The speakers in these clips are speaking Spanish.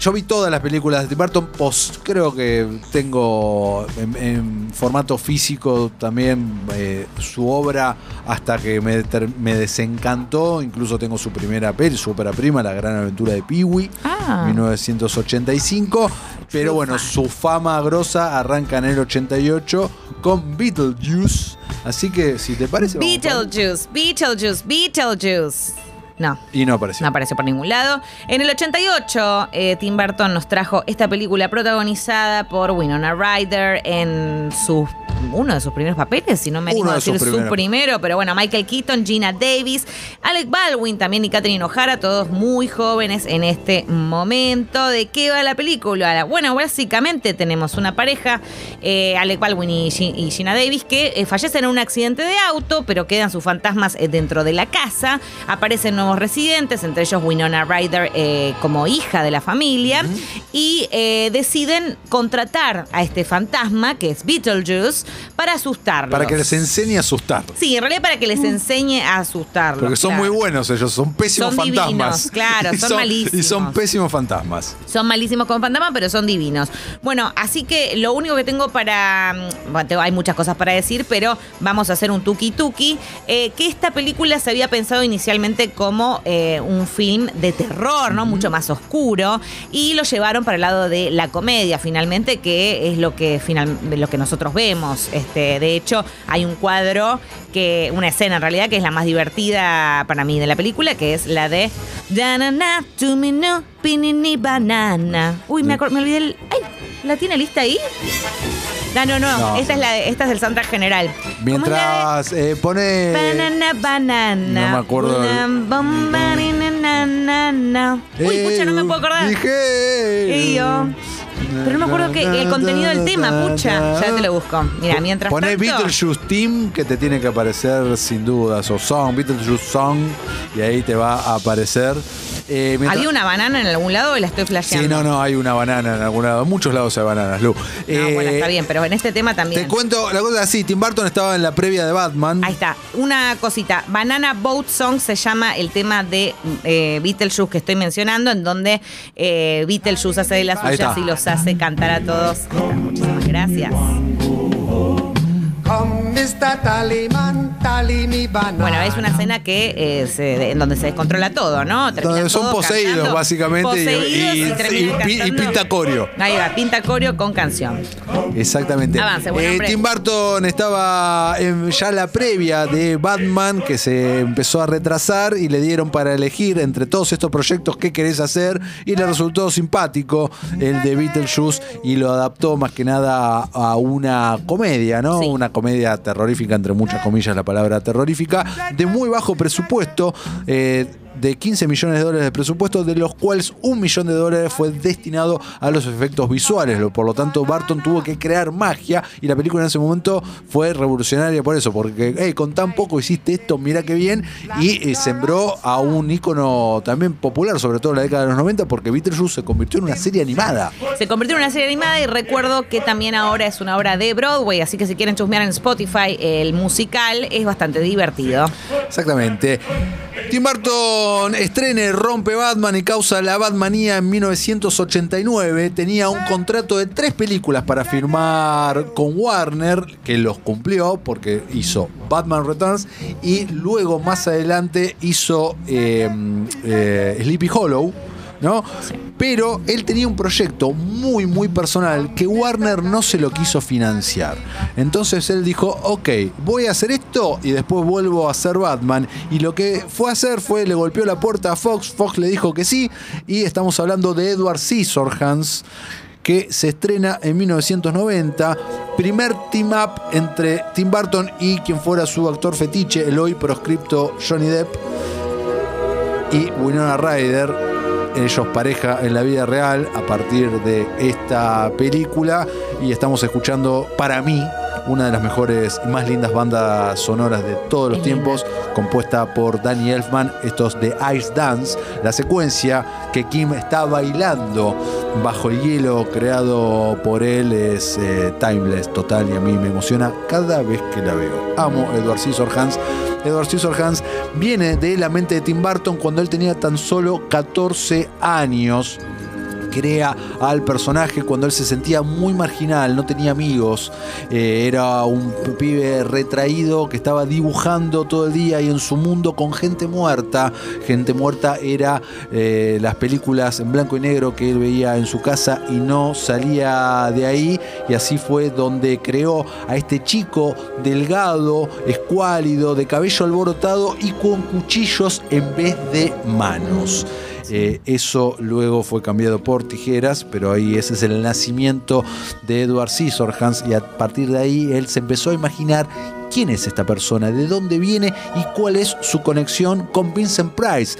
yo vi todas las películas de Tim Burton, pos- creo que tengo en, en formato físico también eh, su obra hasta que me, me desencantó, incluso tengo su primera peli, su ópera prima, La Gran Aventura de Pee-wee, Ah. 1985, pero bueno, su fama grosa arranca en el 88 con Beetlejuice, así que si te parece... Beetlejuice, Beetlejuice, Beetlejuice. No. Y no apareció. No apareció por ningún lado. En el 88, eh, Tim Burton nos trajo esta película protagonizada por Winona Ryder en su uno de sus primeros papeles, si no me animo a de decir sus su primero, pero bueno, Michael Keaton, Gina Davis, Alec Baldwin también y Catherine O'Hara, todos muy jóvenes en este momento. ¿De qué va la película? Bueno, básicamente tenemos una pareja, eh, Alec Baldwin y, Gi- y Gina Davis, que eh, fallecen en un accidente de auto, pero quedan sus fantasmas eh, dentro de la casa. Aparecen nuevos residentes, entre ellos Winona Ryder eh, como hija de la familia, y eh, deciden contratar a este fantasma, que es Beetlejuice, para asustarlos. Para que les enseñe a asustar. Sí, en realidad para que les enseñe a asustarlos. Porque son claro. muy buenos ellos, son pésimos Son divinos, fantasmas. claro, son malísimos. Y son pésimos fantasmas. Son malísimos con fantasma, pero son divinos. Bueno, así que lo único que tengo para. mm, Bueno, tengo- hay muchas cosas para decir, pero vamos a hacer un tuki tuki. eh, que esta película se había pensado inicialmente como eh, un film de terror, ¿no? Mucho más oscuro. Y lo llevaron para el lado de la comedia, finalmente, que es lo que, final, lo que nosotros vemos. Este, de hecho, hay un cuadro que. una escena en realidad que es la más divertida para mí de la película, que es la de. "Da-na-na, to me no, pinini banana. Uy, me, me olvidé el. ¡Ay! ¿La tiene lista ahí? No, no, no. No. Esta, es la de- esta es del soundtrack general. ¿Cómo es la de- Mientras eh, pone. Banana, banana. no me acuerdo Una bomba, na, na, na, na. Uy, Eh, pucha, no me puedo acordar. Dije. Y yo. Pero no me acuerdo que el contenido del tema, pucha. Ya te lo busco. Mira, mientras Poné tanto. Beetlejuice Team que te tiene que aparecer sin dudas. O Song, Beetlejuice Song. Y ahí te va a aparecer. Eh, mientras- ¿Había una banana en algún lado o la estoy flasheando? Sí, no, no, hay una banana en algún lado. En muchos lados hay bananas, Lu. No, Eh, bueno, está bien, pero en este tema también. Te cuento, la cosa es así, Tim Burton estaba en la previa de Batman. Ahí está. Una cosita. Banana Boat Song se llama el tema de eh, Beetlejuice que estoy mencionando, en donde eh, Beetlejuice hace de las suyas y los hace cantar a todos. Muchísimas gracias. Bueno, es una escena que eh, en donde se descontrola todo, ¿no? Terminan Donde son poseídos, cantando, básicamente, y- poseídos y- y y cantando. pinta coreo. Ahí va, pinta coreo con canción. Exactamente. Avance, Eh. Tim Burton estaba en ya la previa de Batman que se empezó a retrasar y le dieron para elegir entre todos estos proyectos qué querés hacer y le resultó simpático el de Beetlejuice y lo adaptó más que nada a una comedia, ¿no? Sí. Una comedia terrorífica, entre muchas comillas la palabra terrorífica, de muy bajo presupuesto. eh, de 15 millones de dólares de presupuesto, de los cuales un millón de dólares fue destinado a los efectos visuales. Por lo tanto, Barton tuvo que crear magia y la película en ese momento fue revolucionaria por eso, porque hey, con tan poco hiciste esto, mira qué bien, y eh, sembró a un ícono también popular, sobre todo en la década de los 90, porque Beetlejuice se convirtió en una serie animada. Se convirtió en una serie animada y recuerdo que también ahora es una obra de Broadway, así que si quieren chusmear en Spotify el musical es bastante divertido. Exactamente. Tim Burton estrene, rompe Batman y causa la Batmanía en 1989. Tenía un contrato de tres películas para firmar con Warner, que los cumplió porque hizo Batman Returns y luego más adelante hizo eh, eh, Sleepy Hollow. ¿No? Pero él tenía un proyecto muy, muy personal que Warner no se lo quiso financiar. Entonces él dijo, ok, voy a hacer esto y después vuelvo a hacer Batman. Y lo que fue a hacer fue, le golpeó la puerta a Fox, Fox le dijo que sí, y estamos hablando de Edward Scissorhands que se estrena en 1990. Primer team up entre Tim Burton y quien fuera su actor fetiche, el hoy proscripto Johnny Depp y Winona Ryder, ellos pareja en la vida real a partir de esta película y estamos escuchando para mí una de las mejores y más lindas bandas sonoras de todos los tiempos, compuesta por Danny Elfman, estos de Ice Dance, la secuencia que Kim está bailando bajo el hielo creado por él es eh, timeless total y a mí me emociona cada vez que la veo. Amo Edward Scissorhands. Edward Scissorhands viene de la mente de Tim Burton cuando él tenía tan solo 14 años. Crea al personaje cuando él se sentía muy marginal, no tenía amigos, eh, era un pibe retraído que estaba dibujando todo el día y en su mundo con gente muerta. Gente muerta era eh, las películas en blanco y negro que él veía en su casa y no salía de ahí y así fue donde creó a este chico delgado, escuálido, de cabello alborotado y con cuchillos en vez de manos. Eh, eso luego fue cambiado por tijeras, pero ahí ese es el nacimiento de Edward Scissorhands y a partir de ahí él se empezó a imaginar quién es esta persona, de dónde viene y cuál es su conexión con Vincent Price.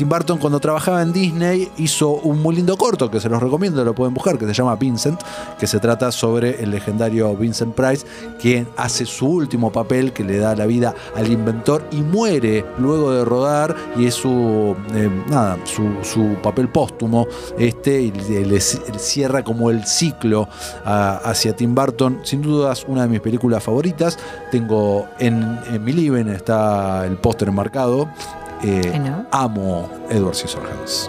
Tim Burton cuando trabajaba en Disney hizo un muy lindo corto que se los recomiendo, lo pueden buscar, que se llama Vincent, que se trata sobre el legendario Vincent Price, quien hace su último papel que le da la vida al inventor y muere luego de rodar y es su, eh, nada, su, su papel póstumo este y le, cierra como el ciclo hacia Tim Burton. Sin dudas una de mis películas favoritas. Tengo en, en mi living está el póster enmarcado. Eh, amo Edward Scissorhands.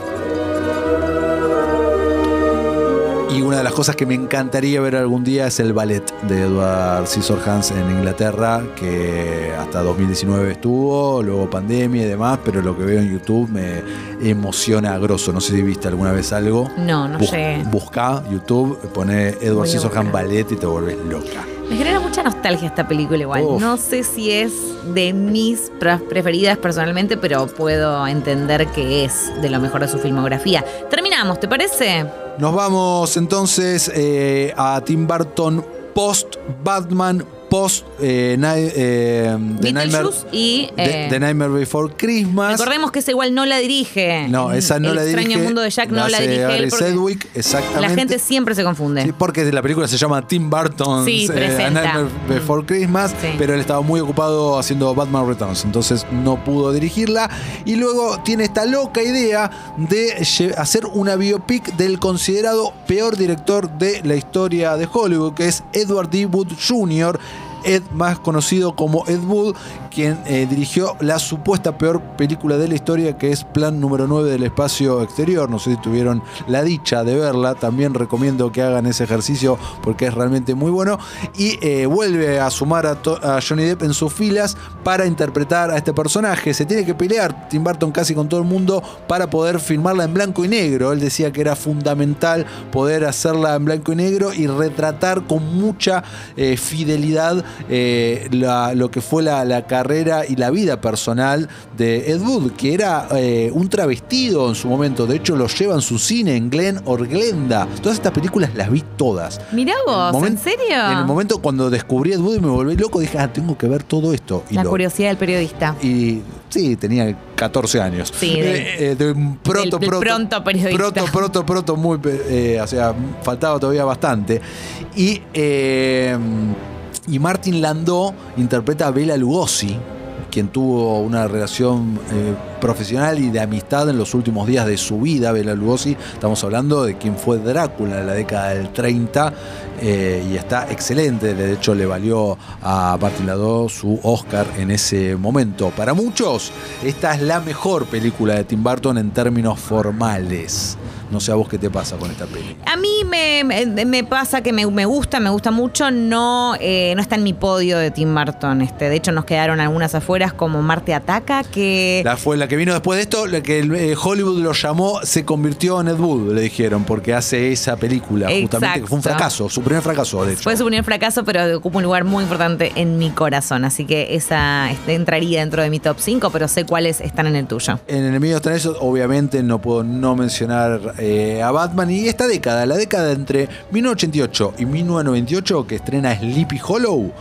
Y una de las cosas que me encantaría ver algún día es el ballet de Edward Scissorhands en Inglaterra, que hasta 2019 estuvo, luego pandemia y demás, pero lo que veo en YouTube me emociona grosso. No sé si viste alguna vez algo. No, no Bus- sé. Busca YouTube, pone Edward a Scissorhands buscar. ballet y te vuelves loca. Me genera mucha nostalgia esta película igual. Uf. No sé si es de mis pre- preferidas personalmente, pero puedo entender que es de lo mejor de su filmografía. Terminamos, ¿te parece? Nos vamos entonces eh, a Tim Burton post Batman, post eh, Ni- eh, The, Nightmare, Beetlejuice y... The- eh, The Nightmare Before Christmas. Recordemos que esa igual no la dirige. No, esa no el la dirige. extraño mundo de Jack no la dirige él Sedgwick, exactamente. la gente siempre se confunde. Sí, porque la película se llama Tim Burton's Sí, eh. A Nightmare Before Christmas, Sí. pero él estaba muy ocupado haciendo Batman Returns, entonces no pudo dirigirla. Y luego tiene esta loca idea de hacer una biopic del considerado peor director de la historia de Hollywood, que es Edward D. Wood Jr., Ed, más conocido como Ed Wood, quien eh, dirigió la supuesta peor película de la historia, que es Plan número 9 del espacio exterior. No sé si tuvieron la dicha de verla. También recomiendo que hagan ese ejercicio porque es realmente muy bueno. Y eh, vuelve a sumar a, Johnny Depp en sus filas para interpretar a este personaje. Se tiene que pelear Tim Burton casi con todo el mundo para poder filmarla en blanco y negro. Él decía que era fundamental poder hacerla en blanco y negro y retratar con mucha eh, fidelidad lo que fue la, la carrera y la vida personal de Ed Wood, que era eh, un travestido en su momento. De hecho, lo lleva en su cine en Glen or Glenda. Todas estas películas las vi todas. Mirá vos, ¿en serio? En el momento cuando descubrí Ed Wood y me volví loco, dije, ah, tengo que ver todo esto. Y La lo- curiosidad del periodista. y sí, tenía 14 años. Sí, de- Eh, eh, de un proto, del- del proto, pronto periodista. Proto, proto, proto, muy. eh, o sea, faltaba todavía bastante. Y. y Martin Landau interpreta a Bela Lugosi, quien tuvo una relación eh, profesional y de amistad en los últimos días de su vida. Bela Lugosi, estamos hablando de quien fue Drácula en la década del 30 eh, y está excelente. De hecho, le valió a Martin Landau su Oscar en ese momento. Para muchos, esta es la mejor película de Tim Burton en términos formales. No sé a vos qué te pasa con esta peli. A mí me, me- me pasa que me, me gusta, me gusta mucho. No, eh, no está en mi podio de Tim Burton. Este, de hecho, nos quedaron algunas afueras como Marte Ataca, que. La fue la que vino después de esto, la que eh, Hollywood lo llamó, se convirtió en Ed Wood, le dijeron, porque hace esa película, justamente, que fue un fracaso, su primer fracaso, de hecho. Fue su primer fracaso, pero ocupa un lugar muy importante en mi corazón. Así que esa este, entraría dentro de mi top 5, pero sé cuáles están en el tuyo. En Enemigos están esos, obviamente no puedo no mencionar eh, a Batman y esta década, la década entre 1988 y 1998 que estrena Sleepy Hollow,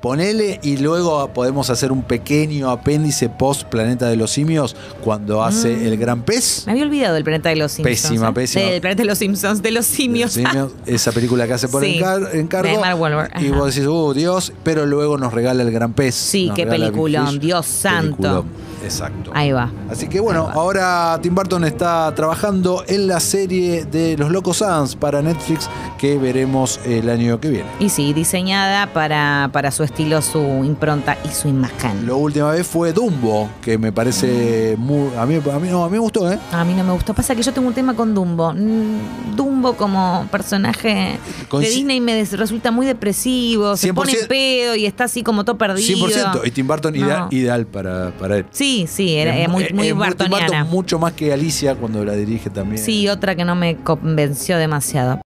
ponele y luego podemos hacer un pequeño apéndice post Planeta de los Simios cuando hace Mm. El Gran Pez. Me había olvidado del planeta de los Simpsons. Pésima, ¿eh? pésima. Del planeta de los Simpsons, de los simios. Simios, esa película que hace por Sí, encar- encargo. de Mark Wahlberg, Y vos decís, uh, Dios, pero luego nos regala el Gran Pez. Sí, qué Fish. Dios santo. Peliculón, Exacto. Ahí va. Así que bueno, va. ahora Tim Burton está trabajando en la serie de Los Locos Adams para Netflix que veremos el año que viene. Y sí, diseñada para, para su estilo, su impronta y su imagen. La última vez fue Dumbo, que me parece muy. A mí, a mí, no, a mí me gustó, ¿eh? A mí no me gustó. Pasa que yo tengo un tema con Dumbo. Mm, Dumbo como personaje Coinci- de Disney me resulta muy depresivo, se 100%. pone pedo y está así como todo perdido. 100%. Y Tim Burton, No. ideal, ideal para, para él. Sí, sí, era, muy, muy es Tim. Burton mucho más que Alicia cuando la dirige también. Sí, otra que no me convenció demasiado.